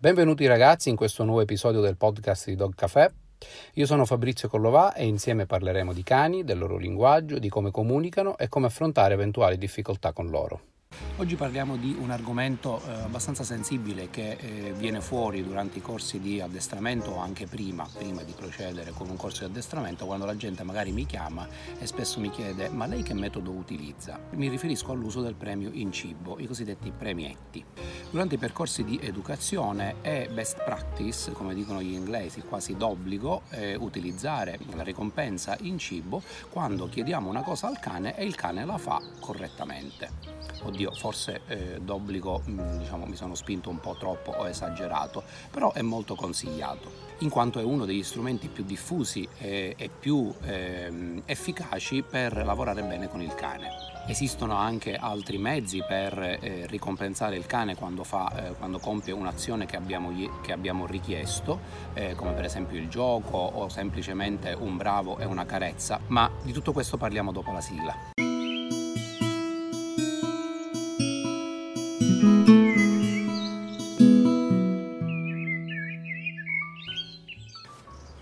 Benvenuti ragazzi in questo nuovo episodio del podcast di Dog Café. Io sono Fabrizio Collovà e insieme parleremo di cani, del loro linguaggio, di come comunicano e come affrontare eventuali difficoltà con loro. Oggi parliamo di un argomento eh, abbastanza sensibile che eh, viene fuori durante i corsi di addestramento o anche prima, prima di procedere con un corso di addestramento, quando la gente magari mi chiama e spesso mi chiede ma lei che metodo utilizza? Mi riferisco all'uso del premio in cibo, i cosiddetti premietti. Durante i percorsi di educazione è best practice, come dicono gli inglesi, quasi d'obbligo, eh, utilizzare la ricompensa in cibo quando chiediamo una cosa al cane e il cane la fa correttamente. Oddio, forse eh, d'obbligo diciamo, mi sono spinto un po' troppo o esagerato, però è molto consigliato, in quanto è uno degli strumenti più diffusi e, e più eh, efficaci per lavorare bene con il cane. Esistono anche altri mezzi per eh, ricompensare il cane quando, fa, eh, quando compie un'azione che abbiamo, che abbiamo richiesto, eh, come per esempio il gioco o semplicemente un bravo e una carezza, ma di tutto questo parliamo dopo la sigla.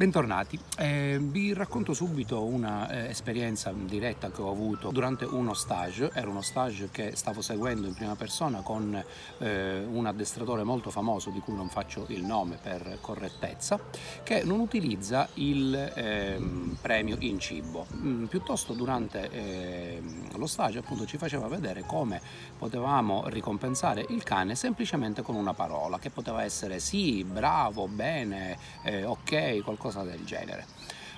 Bentornati, eh, vi racconto subito un'esperienza eh, diretta che ho avuto durante uno stage, era uno stage che stavo seguendo in prima persona con eh, un addestratore molto famoso di cui non faccio il nome per correttezza, che non utilizza il ehm, premio in cibo, mm, piuttosto durante ehm, lo stage appunto ci faceva vedere come potevamo ricompensare il cane semplicemente con una parola, che poteva essere sì, bravo, bene, eh, ok, qualcosa qualcosa del genere.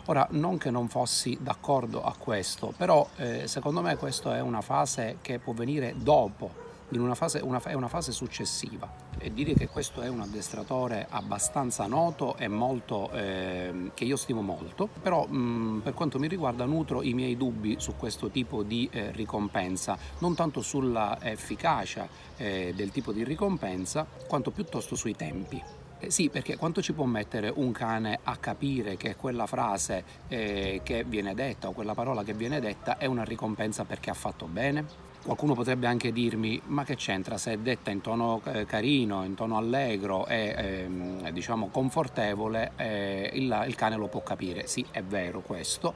Ora, non che non fossi d'accordo a questo, però eh, secondo me questa è una fase che può venire dopo, una fase, una, è una fase successiva. E dire che questo è un addestratore abbastanza noto e molto, eh, che io stimo molto, però mh, per quanto mi riguarda nutro i miei dubbi su questo tipo di eh, ricompensa, non tanto sulla efficacia eh, del tipo di ricompensa, quanto piuttosto sui tempi. Eh sì, perché quanto ci può mettere un cane a capire che quella frase eh, che viene detta o quella parola che viene detta è una ricompensa perché ha fatto bene? Qualcuno potrebbe anche dirmi, ma che c'entra se è detta in tono eh, carino, in tono allegro e ehm, diciamo confortevole, eh, il, il, cane lo può capire. Sì, è vero questo,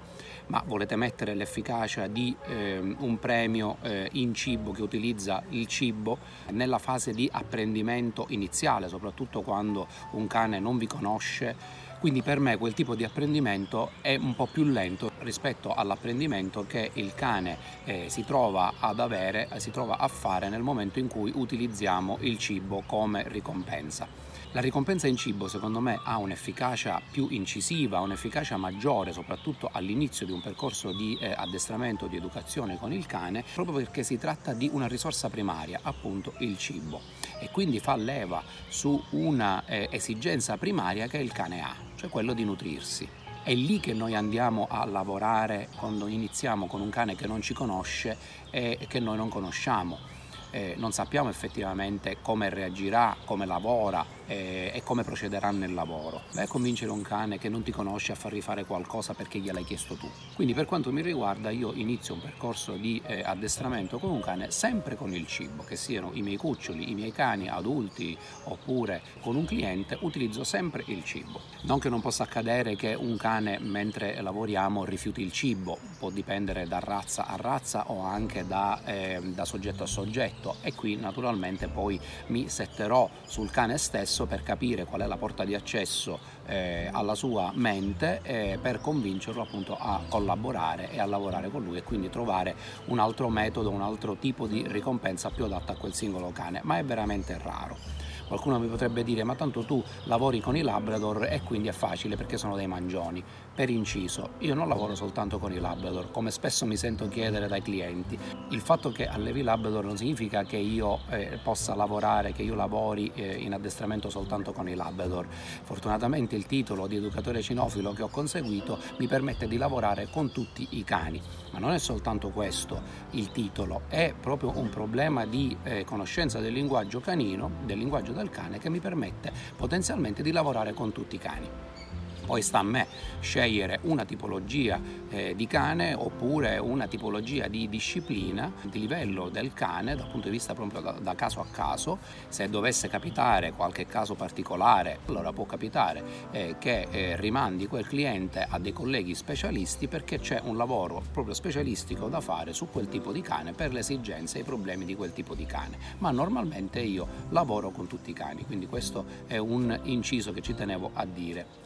ma volete mettere l'efficacia di ehm, un premio eh, in cibo che utilizza il cibo nella fase di apprendimento iniziale, soprattutto quando un cane non vi conosce quindi per me quel tipo di apprendimento è un po' più lento rispetto all'apprendimento che il cane eh, si trova ad avere, si trova a fare nel momento in cui utilizziamo il cibo come ricompensa. La ricompensa in cibo secondo me ha un'efficacia più incisiva, un'efficacia maggiore soprattutto all'inizio di un percorso di eh, addestramento, di educazione con il cane, proprio perché si tratta di una risorsa primaria, appunto il cibo, e quindi fa leva su una eh, esigenza primaria che il cane ha, cioè quello di nutrirsi. È lì che noi andiamo a lavorare quando iniziamo con un cane che non ci conosce e che noi non conosciamo. Eh, non sappiamo effettivamente come reagirà, come lavora, e, e come procederà nel lavoro. Beh, convincere un cane che non ti conosce a far rifare qualcosa perché gliel'hai chiesto tu. Quindi per quanto mi riguarda io inizio un percorso di eh, addestramento con un cane sempre con il cibo, che siano i miei cuccioli, i miei cani adulti oppure con un cliente, utilizzo sempre il cibo. Non che non possa accadere che un cane mentre lavoriamo rifiuti il cibo, può dipendere da razza a razza o anche da, eh, da soggetto a soggetto e qui naturalmente poi mi setterò sul cane stesso stesso per capire qual è la porta di accesso eh, alla sua mente eh, per convincerlo appunto a collaborare e a lavorare con lui e quindi trovare un altro metodo, un altro tipo di ricompensa più adatta a quel singolo cane, ma è veramente raro. Qualcuno mi potrebbe dire ma tanto tu lavori con i Labrador e quindi è facile perché sono dei mangioni. Per inciso, io non lavoro soltanto con i Labrador, come spesso mi sento chiedere dai clienti. Il fatto che allevi Labrador non significa che io eh, possa lavorare, che io lavori eh, in addestramento soltanto con i Labrador. Fortunatamente il titolo di educatore cinofilo che ho conseguito mi permette di lavorare con tutti i cani. Ma non è soltanto questo il titolo, è proprio un problema di eh, conoscenza del linguaggio canino, del linguaggio del cane, che mi permette potenzialmente di lavorare con tutti i cani. Poi sta a me scegliere una tipologia eh, di cane oppure una tipologia di disciplina di livello del cane dal punto di vista proprio da, da, caso a caso. Se dovesse capitare qualche caso particolare, allora può capitare eh, che eh, rimandi quel cliente a dei colleghi specialisti perché c'è un lavoro proprio specialistico da fare su quel tipo di cane per le esigenze e i problemi di quel tipo di cane. Ma normalmente io lavoro con tutti i cani, quindi questo è un inciso che ci tenevo a dire.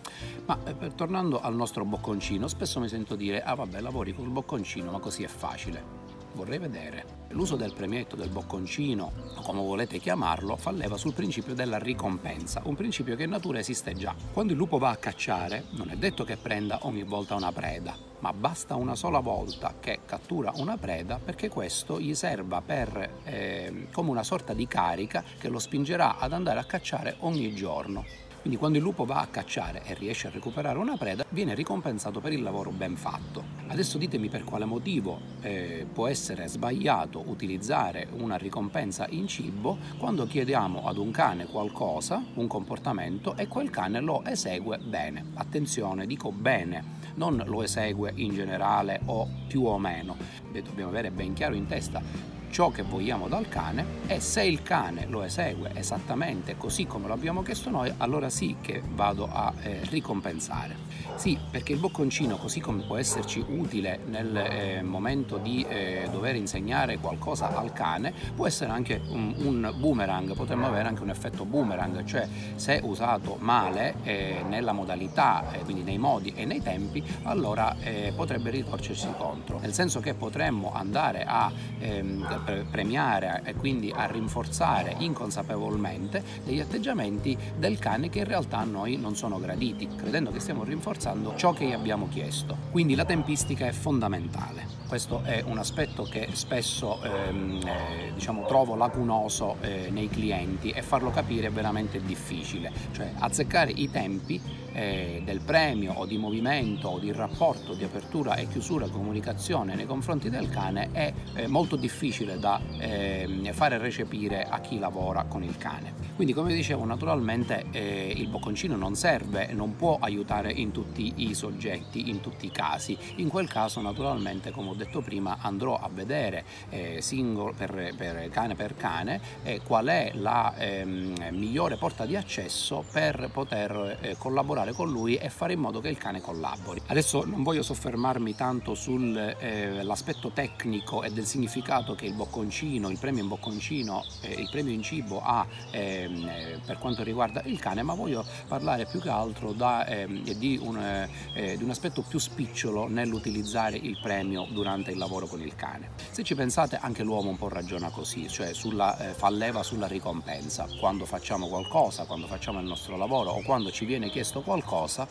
Ma eh, tornando al nostro bocconcino, spesso mi sento dire, ah vabbè, lavori col bocconcino, ma così è facile. Vorrei vedere. L'uso del premietto, del bocconcino, o come volete chiamarlo, fa leva sul principio della ricompensa, un principio che in natura esiste già. Quando il lupo va a cacciare, non è detto che prenda ogni volta una preda, ma basta una sola volta che cattura una preda perché questo gli serva per, eh, come una sorta di carica che lo spingerà ad andare a cacciare ogni giorno. Quindi quando il lupo va a cacciare e riesce a recuperare una preda, viene ricompensato per il lavoro ben fatto. Adesso ditemi per quale motivo eh, può essere sbagliato utilizzare una ricompensa in cibo quando chiediamo ad un cane qualcosa, un comportamento, e quel cane lo esegue bene. Attenzione, dico bene, non lo esegue in generale o più o meno. Dobbiamo avere ben chiaro in testa ciò che vogliamo dal cane e se il cane lo esegue esattamente così come lo abbiamo chiesto noi, allora sì che vado a eh, ricompensare. Sì, perché il bocconcino, così come può esserci utile nel eh, momento di eh, dover insegnare qualcosa al cane, può essere anche un, un, boomerang, potremmo avere anche un effetto boomerang, cioè se usato male eh, nella modalità, eh, quindi nei modi e nei tempi, allora eh, potrebbe ritorcersi contro, nel senso che potremmo andare a ehm, premiare e quindi a rinforzare inconsapevolmente degli atteggiamenti del cane che in realtà a noi non sono graditi, credendo che stiamo rinforzando ciò che gli abbiamo chiesto. Quindi la tempistica è fondamentale. Questo è un aspetto che spesso ehm, eh, diciamo, trovo lacunoso eh, nei clienti e farlo capire è veramente difficile. Cioè azzeccare i tempi eh, del premio o di movimento o di rapporto di apertura e chiusura comunicazione nei confronti del cane è eh, molto difficile da eh, fare recepire a chi lavora con il cane. Quindi come dicevo naturalmente eh, il bocconcino non serve, non può aiutare in tutti i soggetti, in tutti i casi. In quel caso naturalmente come ho detto prima andrò a vedere eh, singolo per, per, cane per cane eh, qual è la ehm, migliore porta di accesso per poter collaborare parlare con lui e fare in modo che il cane collabori. Adesso non voglio soffermarmi tanto sull'aspetto eh, tecnico e del significato che il bocconcino, il premio in bocconcino, eh, il premio in cibo ha ehm, eh, per quanto riguarda il cane, ma voglio parlare più che altro da, ehm, di, un, eh, di un aspetto più spicciolo nell'utilizzare il premio durante il lavoro con il cane. Se ci pensate anche l'uomo un po' ragiona così, cioè sulla, eh, fa leva sulla ricompensa, quando facciamo qualcosa, quando facciamo il nostro lavoro o quando ci viene chiesto qualcosa,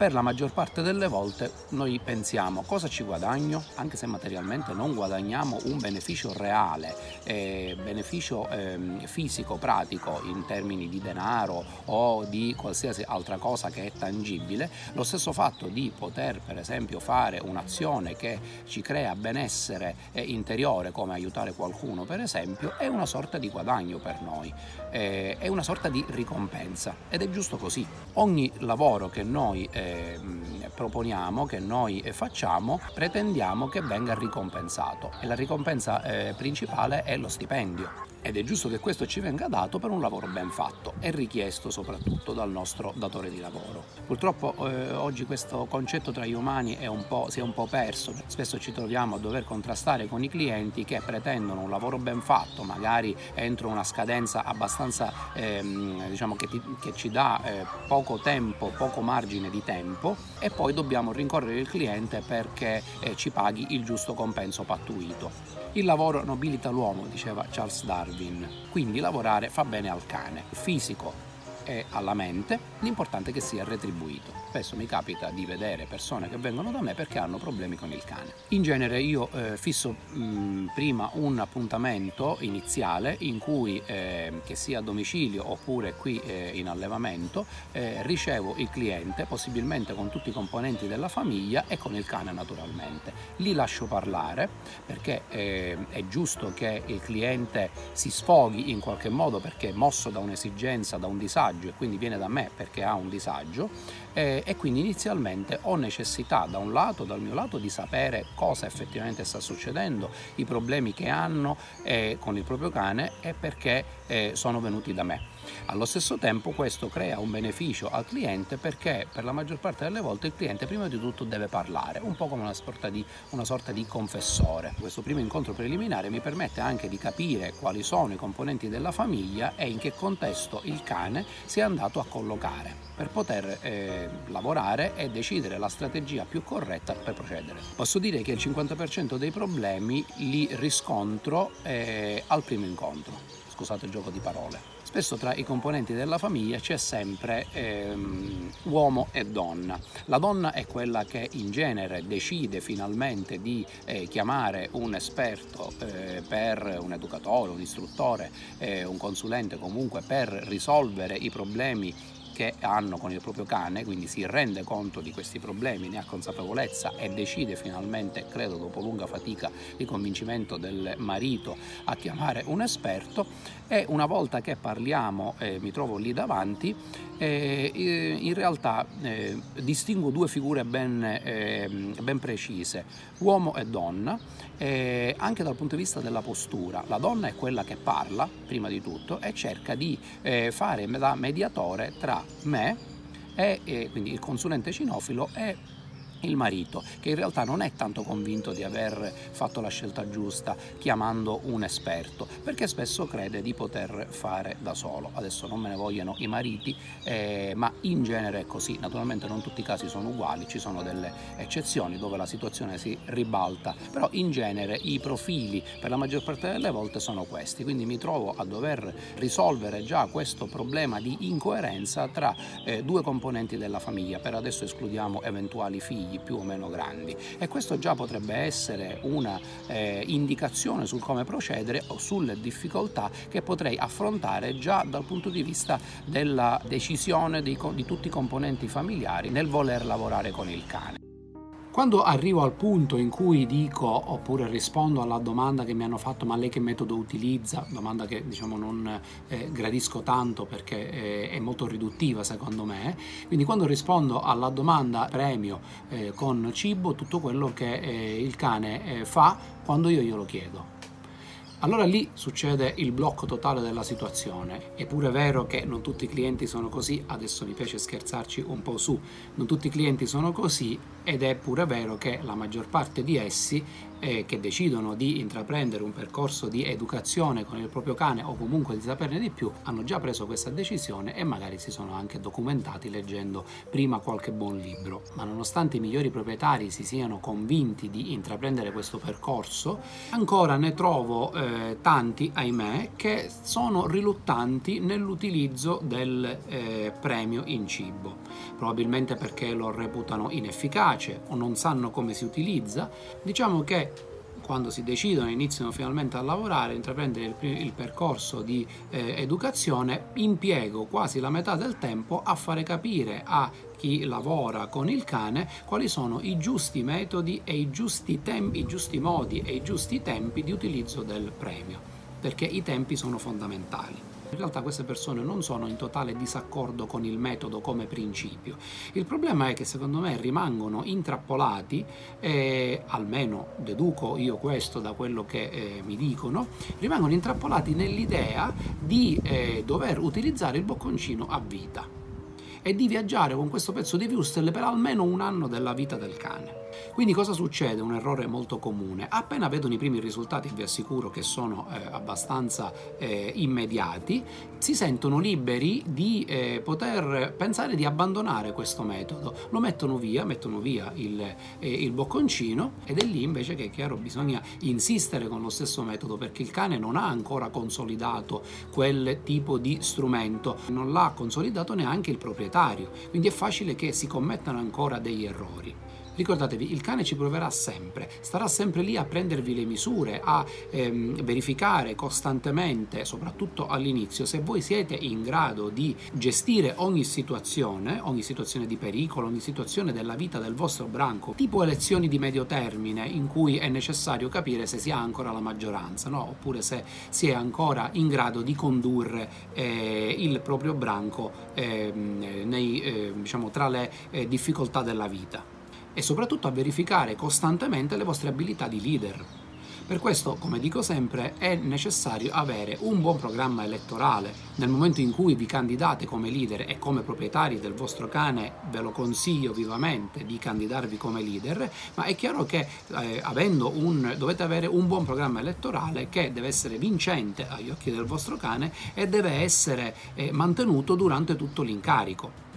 per la maggior parte delle volte noi pensiamo cosa ci guadagno, anche se materialmente non guadagniamo un beneficio reale, eh, beneficio eh, fisico, pratico in termini di denaro o di qualsiasi altra cosa che è tangibile, lo stesso fatto di poter per esempio fare un'azione che ci crea benessere eh, interiore come aiutare qualcuno per esempio è una sorta di guadagno per noi, eh, è una sorta di ricompensa ed è giusto così. Ogni lavoro che noi eh, proponiamo, che noi facciamo, pretendiamo che venga ricompensato. E la ricompensa eh, principale è lo stipendio ed è giusto che questo ci venga dato per un lavoro ben fatto e richiesto soprattutto dal nostro datore di lavoro. Purtroppo eh, oggi questo concetto tra gli umani è si è un po' perso, spesso ci troviamo a dover contrastare con i clienti che pretendono un lavoro ben fatto, magari entro una scadenza abbastanza ehm, diciamo che, ti, che, ci dà eh, poco tempo, poco margine di tempo e poi dobbiamo rincorrere il cliente perché eh, ci paghi il giusto compenso pattuito Il lavoro nobilita l'uomo, diceva Charles Darwin, quindi lavorare fa bene al cane. Fisico e alla mente, l'importante è che sia retribuito. Spesso mi capita di vedere persone che vengono da me perché hanno problemi con il cane. In genere io eh, fisso mh, prima un appuntamento iniziale in cui, eh, che sia a domicilio oppure qui eh, in allevamento, eh, ricevo il cliente, possibilmente con tutti i componenti della famiglia e con il cane naturalmente. Li lascio parlare perché eh, è giusto che il cliente si sfoghi in qualche modo perché è mosso da un'esigenza, da un disagio e quindi viene da me perché ha un disagio eh, e quindi inizialmente ho necessità da un lato, dal mio lato, di sapere cosa effettivamente sta succedendo, i problemi che hanno eh, con il proprio cane e perché eh, sono venuti da me. Allo stesso tempo questo crea un beneficio al cliente perché per la maggior parte delle volte il cliente prima di tutto deve parlare, un po' come una sorta di, una sorta di confessore. Questo primo incontro preliminare mi permette anche di capire quali sono i componenti della famiglia e in che contesto il cane si è andato a collocare per poter eh, lavorare e decidere la strategia più corretta per procedere. Posso dire che il 50% dei problemi li riscontro eh, al primo incontro. Scusate il gioco di parole. Spesso tra i componenti della famiglia c'è sempre ehm, uomo e donna. La donna è quella che in genere decide finalmente di eh, chiamare un esperto eh, per un educatore, un istruttore, eh, un consulente comunque per risolvere i problemi che hanno con il proprio cane, quindi si rende conto di questi problemi, ne ha consapevolezza e decide finalmente, credo dopo lunga fatica di convincimento del marito, a chiamare un esperto. E una volta che parliamo eh, mi trovo lì davanti, eh, in realtà eh, distingo due figure ben, eh, ben, precise, uomo e donna, eh, anche dal punto di vista della postura. La donna è quella che parla, prima di tutto, e cerca di eh, fare da mediatore tra me, e, quindi il consulente cinofilo, e il marito, che in realtà non è tanto convinto di aver fatto la scelta giusta chiamando un esperto, perché spesso crede di poter fare da solo. Adesso non me ne vogliono i mariti, eh, ma in genere è così. Naturalmente non tutti i casi sono uguali, ci sono delle eccezioni dove la situazione si ribalta, però in genere i profili per la maggior parte delle volte sono questi, quindi mi trovo a dover risolvere già questo problema di incoerenza tra eh, due componenti della famiglia. Per adesso escludiamo eventuali figli figli più o meno grandi e questo già potrebbe essere una eh, indicazione sul come procedere o sulle difficoltà che potrei affrontare già dal punto di vista della decisione di, di tutti i componenti familiari nel voler lavorare con il cane. Quando arrivo al punto in cui dico oppure rispondo alla domanda che mi hanno fatto ma lei che metodo utilizza, domanda che diciamo non eh, gradisco tanto perché eh, è molto riduttiva secondo me, quindi quando rispondo alla domanda premio eh, con cibo tutto quello che eh, il cane eh, fa quando io glielo chiedo. Allora lì succede il blocco totale della situazione. È pure vero che non tutti i clienti sono così, adesso mi piace scherzarci un po' su, non tutti i clienti sono così ed è pure vero che la maggior parte di essi eh, che decidono di intraprendere un percorso di educazione con il proprio cane o comunque di saperne di più hanno già preso questa decisione e magari si sono anche documentati leggendo prima qualche buon libro. Ma nonostante i migliori proprietari si siano convinti di intraprendere questo percorso, ancora ne trovo eh, tanti, ahimè, che sono riluttanti nell'utilizzo del eh, premio in cibo. Probabilmente perché lo reputano inefficace o non sanno come si utilizza. Diciamo che quando si decidono e iniziano finalmente a lavorare, intraprendere il, il percorso di eh, educazione, impiego quasi la metà del tempo a fare capire a chi lavora con il cane quali sono i giusti metodi e i giusti tempi, i giusti modi e i giusti tempi di utilizzo del premio, perché i tempi sono fondamentali. In realtà queste persone non sono in totale disaccordo con il metodo come principio. Il problema è che secondo me rimangono intrappolati, eh, almeno deduco io questo da quello che eh, mi dicono, rimangono intrappolati nell'idea di eh, dover utilizzare il bocconcino a vita e di viaggiare con questo pezzo di Wustel per almeno un anno della vita del cane. Quindi cosa succede? Un errore molto comune. Appena vedono i primi risultati, vi assicuro che sono eh, abbastanza eh, immediati, si sentono liberi di eh, poter pensare di abbandonare questo metodo. Lo mettono via, mettono via il, eh, il bocconcino ed è lì invece che è chiaro bisogna insistere con lo stesso metodo perché il cane non ha ancora consolidato quel tipo di strumento, non l'ha consolidato neanche il proprietario, quindi è facile che si commettano ancora degli errori. Ricordatevi, il cane ci proverà sempre, starà sempre lì a prendervi le misure, a ehm, verificare costantemente, soprattutto all'inizio, se voi siete in grado di gestire ogni situazione, ogni situazione di pericolo, ogni situazione della vita del vostro branco, tipo elezioni di medio termine in cui è necessario capire se si ha ancora la maggioranza, no? oppure se si è ancora in grado di condurre eh, il proprio branco eh, nei, eh, diciamo, tra le eh, difficoltà della vita e soprattutto a verificare costantemente le vostre abilità di leader. Per questo, come dico sempre, è necessario avere un buon programma elettorale. Nel momento in cui vi candidate come leader e come proprietari del vostro cane, ve lo consiglio vivamente di candidarvi come leader, ma è chiaro che eh, un, dovete avere un buon programma elettorale che deve essere vincente agli occhi del vostro cane e deve essere eh, mantenuto durante tutto l'incarico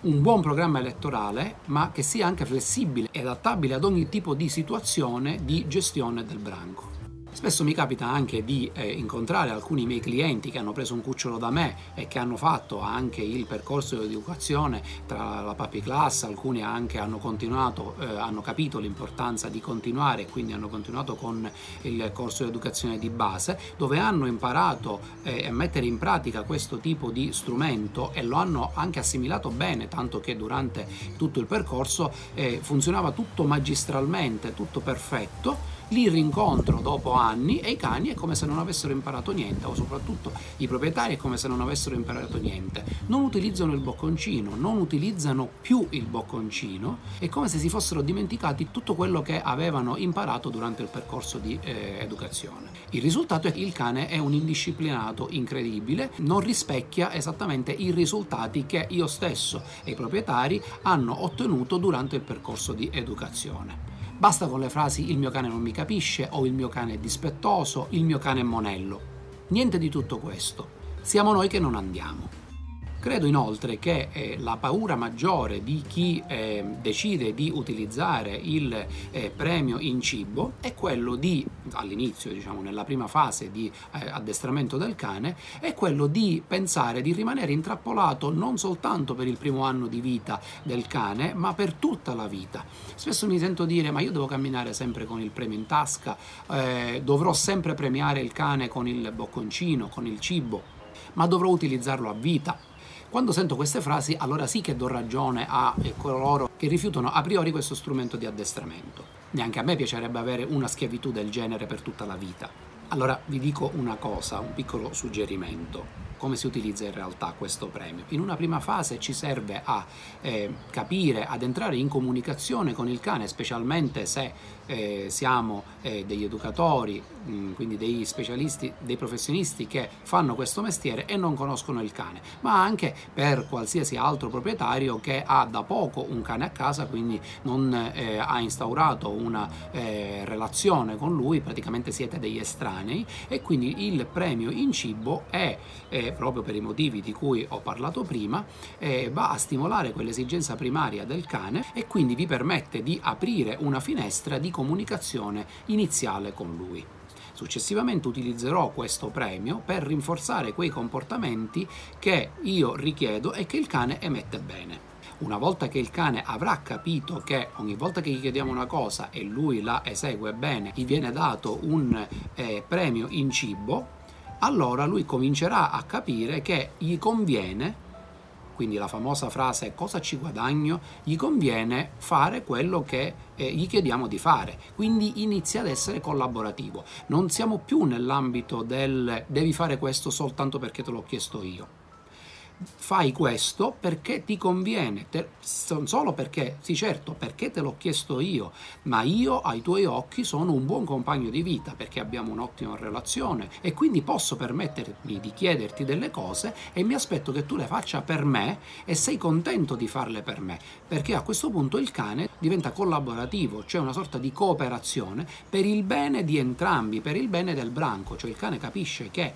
un buon programma elettorale, ma che sia anche flessibile e adattabile ad ogni tipo di situazione di gestione del branco. Spesso mi capita anche di eh, incontrare alcuni miei clienti che hanno preso un cucciolo da me e che hanno fatto anche il percorso di educazione tra la papi class, alcuni anche hanno continuato, eh, hanno capito l'importanza di continuare e quindi hanno continuato con il corso di educazione di base, dove hanno imparato eh, a mettere in pratica questo tipo di strumento e lo hanno anche assimilato bene, tanto che durante tutto il percorso eh, funzionava tutto magistralmente, tutto perfetto li rincontro dopo anni e i cani è come se non avessero imparato niente, o soprattutto i proprietari è come se non avessero imparato niente. Non utilizzano il bocconcino, non utilizzano più il bocconcino, è come se si fossero dimenticati tutto quello che avevano imparato durante il percorso di eh, educazione. Il risultato è che il cane è un indisciplinato incredibile, non rispecchia esattamente i risultati che io stesso e i proprietari hanno ottenuto durante il percorso di educazione. Basta con le frasi il mio cane non mi capisce o il mio cane è dispettoso, il mio cane è monello. Niente di tutto questo. Siamo noi che non andiamo. Credo inoltre che eh, la paura maggiore di chi eh, decide di utilizzare il eh, premio in cibo è quello di, all'inizio, diciamo, nella prima fase di eh, addestramento del cane, è quello di pensare di rimanere intrappolato non soltanto per il primo anno di vita del cane, ma per tutta la vita. Spesso mi sento dire, ma io devo camminare sempre con il premio in tasca, eh, dovrò sempre premiare il cane con il bocconcino, con il cibo, ma dovrò utilizzarlo a vita quando sento queste frasi, allora sì che do ragione a coloro che rifiutano a priori questo strumento di addestramento. Neanche a me piacerebbe avere una schiavitù del genere per tutta la vita. Allora vi dico una cosa, un piccolo suggerimento come si utilizza in realtà questo premio. In una prima fase ci serve a eh, capire, ad entrare in comunicazione con il cane, specialmente se eh, siamo eh, degli educatori, quindi dei specialisti, dei professionisti che fanno questo mestiere e non conoscono il cane, ma anche per qualsiasi altro proprietario che ha da poco un cane a casa, quindi non eh, ha instaurato una eh, relazione con lui, praticamente siete degli estranei e quindi il premio in cibo è eh, proprio per i motivi di cui ho parlato prima, eh, va a stimolare quell'esigenza primaria del cane e quindi vi permette di aprire una finestra di comunicazione iniziale con lui. Successivamente utilizzerò questo premio per rinforzare quei comportamenti che io richiedo e che il cane emette bene. Una volta che il cane avrà capito che ogni volta che gli chiediamo una cosa e lui la esegue bene, gli viene dato un eh, premio in cibo, allora lui comincerà a capire che gli conviene, quindi la famosa frase cosa ci guadagno, gli conviene fare quello che eh, gli chiediamo di fare, quindi inizia ad essere collaborativo. Non siamo più nell'ambito del devi fare questo soltanto perché te l'ho chiesto io fai questo perché ti conviene, te, non solo perché, sì certo, perché te l'ho chiesto io, ma io ai tuoi occhi sono un buon compagno di vita perché abbiamo un'ottima relazione e quindi posso permettermi di chiederti delle cose e mi aspetto che tu le faccia per me e sei contento di farle per me, perché a questo punto il cane diventa collaborativo, cioè una sorta di cooperazione per il bene di entrambi, per il bene del branco, cioè il cane capisce che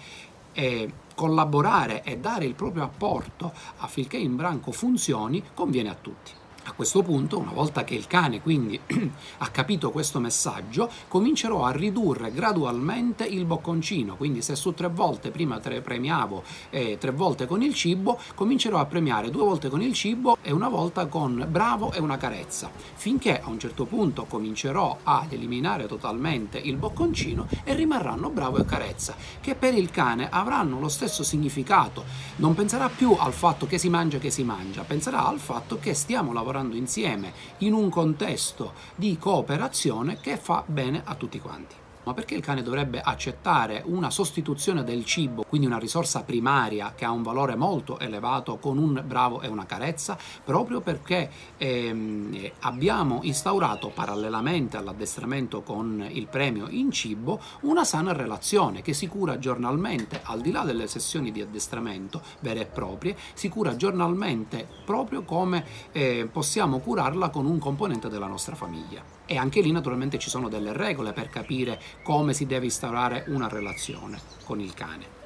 eh, collaborare e dare il proprio apporto affinché il branco funzioni conviene a tutti. A questo punto, una volta che il cane quindi ha capito questo messaggio, comincerò a ridurre gradualmente il bocconcino. Quindi se su tre volte prima tre premiavo eh, tre volte con il cibo, comincerò a premiare due volte con il cibo e una volta con bravo e una carezza. Finché a un certo punto comincerò ad eliminare totalmente il bocconcino e rimarranno bravo e carezza, che per il cane avranno lo stesso significato. Non penserà più al fatto che si mangia che si mangia, penserà al fatto che stiamo lavorando lavorando insieme in un contesto di cooperazione che fa bene a tutti quanti. Ma perché il cane dovrebbe accettare una sostituzione del cibo, quindi una risorsa primaria che ha un valore molto elevato con un bravo e una carezza? Proprio perché ehm, abbiamo instaurato parallelamente all'addestramento con il premio in cibo una sana relazione che si cura giornalmente, al di là delle sessioni di addestramento vere e proprie, si cura giornalmente proprio come eh, possiamo curarla con un componente della nostra famiglia. E anche lì naturalmente ci sono delle regole per capire come si deve instaurare una relazione con il cane.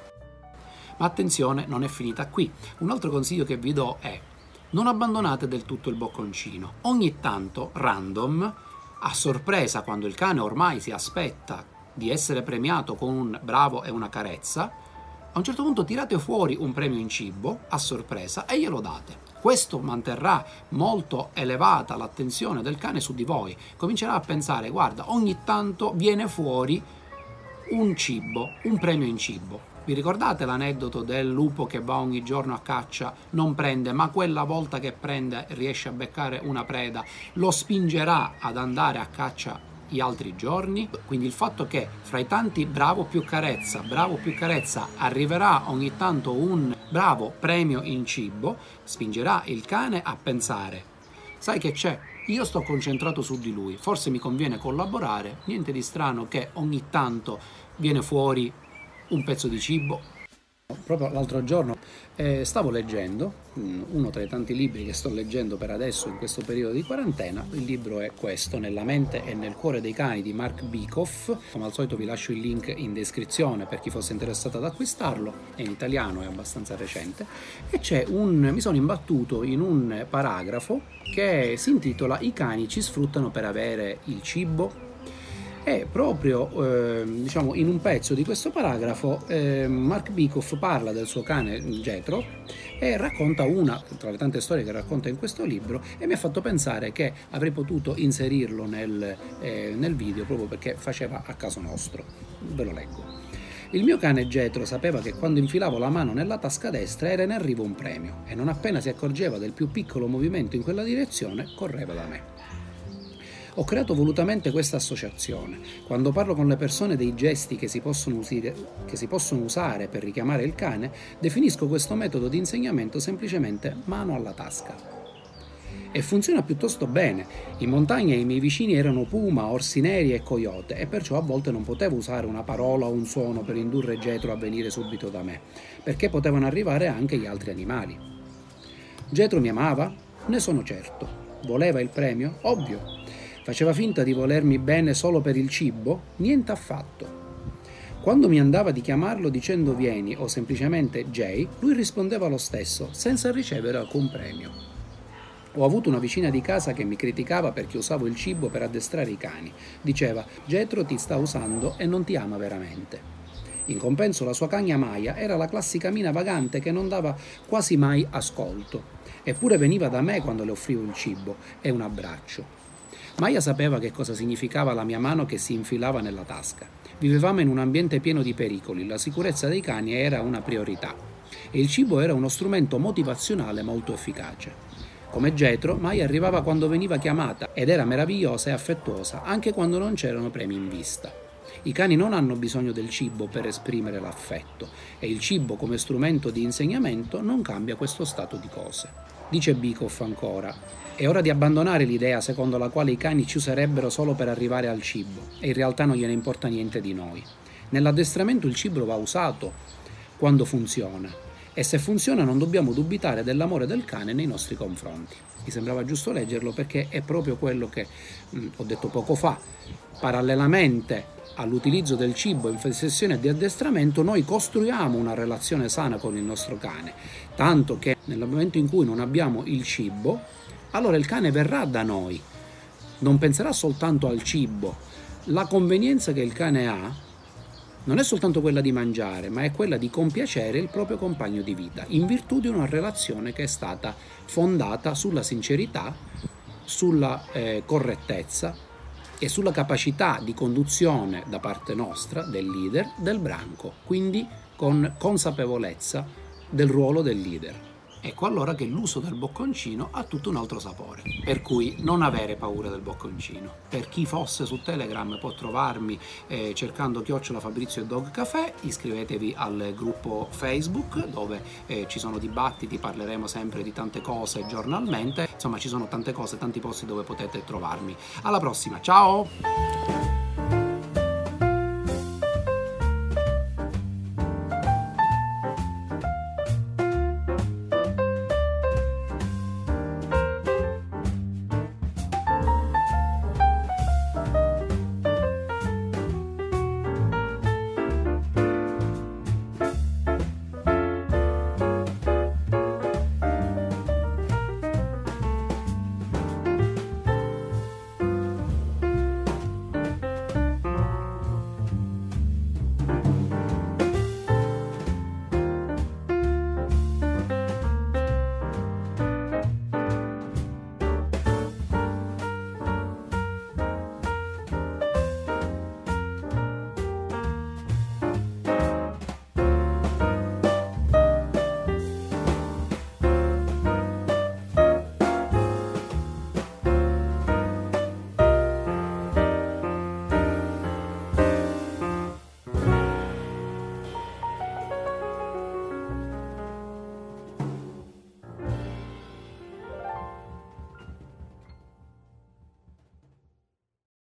Ma attenzione, non è finita qui. Un altro consiglio che vi do è non abbandonate del tutto il bocconcino. Ogni tanto, random, a sorpresa, quando il cane ormai si aspetta di essere premiato con un bravo e una carezza, a un certo punto tirate fuori un premio in cibo a sorpresa e glielo date. Questo manterrà molto elevata l'attenzione del cane su di voi. Comincerà a pensare, guarda, ogni tanto viene fuori un cibo, un premio in cibo. Vi ricordate l'aneddoto del lupo che va ogni giorno a caccia, non prende, ma quella volta che prende riesce a beccare una preda, lo spingerà ad andare a caccia gli altri giorni. Quindi il fatto che fra i tanti bravo più carezza, bravo più carezza arriverà ogni tanto un bravo premio in cibo, spingerà il cane a pensare, sai che c'è? Io sto concentrato su di lui, forse mi conviene collaborare, niente di strano che ogni tanto viene fuori un pezzo di cibo, Proprio l'altro giorno eh, stavo leggendo mm, uno tra i tanti libri che sto leggendo per adesso in questo periodo di quarantena. Il libro è questo, Nella mente e nel cuore dei cani di Mark Bikoff. Come al solito vi lascio il link in descrizione per chi fosse interessato ad acquistarlo. È in italiano, è abbastanza recente. E c'è un. mi sono imbattuto in un paragrafo che si intitola I cani ci sfruttano per avere il cibo, e proprio eh, diciamo, in un pezzo di questo paragrafo eh, Mark Bikoff parla del suo cane Getro e racconta una tra le tante storie che racconta in questo libro e mi ha fatto pensare che avrei potuto inserirlo nel, eh, nel video proprio perché faceva a caso nostro. Ve lo leggo. Il mio cane Getro sapeva che quando infilavo la mano nella tasca destra era in arrivo un premio e non appena si accorgeva del più piccolo movimento in quella direzione correva da me. Ho creato volutamente questa associazione. Quando parlo con le persone dei gesti che si, usire, che si possono usare per richiamare il cane, definisco questo metodo di insegnamento semplicemente mano alla tasca. E funziona piuttosto bene. In montagna i miei vicini erano puma, orsi neri e coyote e perciò a volte non potevo usare una parola o un suono per indurre Getro a venire subito da me, perché potevano arrivare anche gli altri animali. Getro mi amava? Ne sono certo. Voleva il premio? Ovvio. Faceva finta di volermi bene solo per il cibo? Niente affatto. Quando mi andava di chiamarlo dicendo vieni o semplicemente Jay, lui rispondeva lo stesso, senza ricevere alcun premio. Ho avuto una vicina di casa che mi criticava perché usavo il cibo per addestrare i cani. Diceva, Getro ti sta usando e non ti ama veramente. In compenso la sua cagna Maya era la classica mina vagante che non dava quasi mai ascolto. Eppure veniva da me quando le offrivo il cibo e un abbraccio. Maya sapeva che cosa significava la mia mano che si infilava nella tasca. Vivevamo in un ambiente pieno di pericoli, la sicurezza dei cani era una priorità e il cibo era uno strumento motivazionale molto efficace. Come Getro, Maya arrivava quando veniva chiamata ed era meravigliosa e affettuosa, anche quando non c'erano premi in vista. I cani non hanno bisogno del cibo per esprimere l'affetto e il cibo come strumento di insegnamento non cambia questo stato di cose. Dice Bikoff ancora, è ora di abbandonare l'idea secondo la quale i cani ci userebbero solo per arrivare al cibo e in realtà non gliene importa niente di noi. Nell'addestramento il cibo va usato quando funziona e se funziona non dobbiamo dubitare dell'amore del cane nei nostri confronti. Mi sembrava giusto leggerlo perché è proprio quello che mh, mm, ho detto poco fa. Parallelamente all'utilizzo del cibo in sessione di addestramento, noi costruiamo una relazione sana con il nostro cane, tanto che nel momento in cui non abbiamo il cibo, allora il cane verrà da noi, non penserà soltanto al cibo. La convenienza che il cane ha non è soltanto quella di mangiare, ma è quella di compiacere il proprio compagno di vita, in virtù di una relazione che è stata fondata sulla sincerità, sulla eh, correttezza e sulla capacità di conduzione da parte nostra, del leader, del branco, quindi con consapevolezza del ruolo del leader. Ecco allora che l'uso del bocconcino ha tutto un altro sapore. Per cui non avere paura del bocconcino. Per chi fosse su Telegram può trovarmi eh, cercando chiocciola Fabrizio e Dog Café, iscrivetevi al gruppo Facebook dove eh, ci sono dibattiti, parleremo sempre di tante cose giornalmente, insomma ci sono tante cose, tanti posti dove potete trovarmi. Alla prossima, ciao!